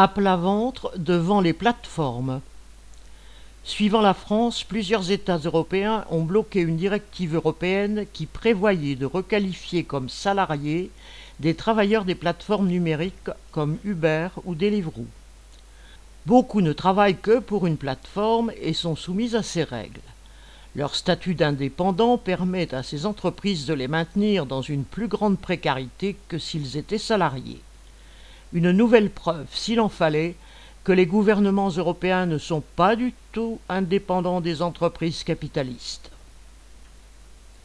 à plat ventre devant les plateformes. Suivant la France, plusieurs États européens ont bloqué une directive européenne qui prévoyait de requalifier comme salariés des travailleurs des plateformes numériques comme Uber ou Deliveroo. Beaucoup ne travaillent que pour une plateforme et sont soumis à ces règles. Leur statut d'indépendant permet à ces entreprises de les maintenir dans une plus grande précarité que s'ils étaient salariés. Une nouvelle preuve, s'il en fallait, que les gouvernements européens ne sont pas du tout indépendants des entreprises capitalistes.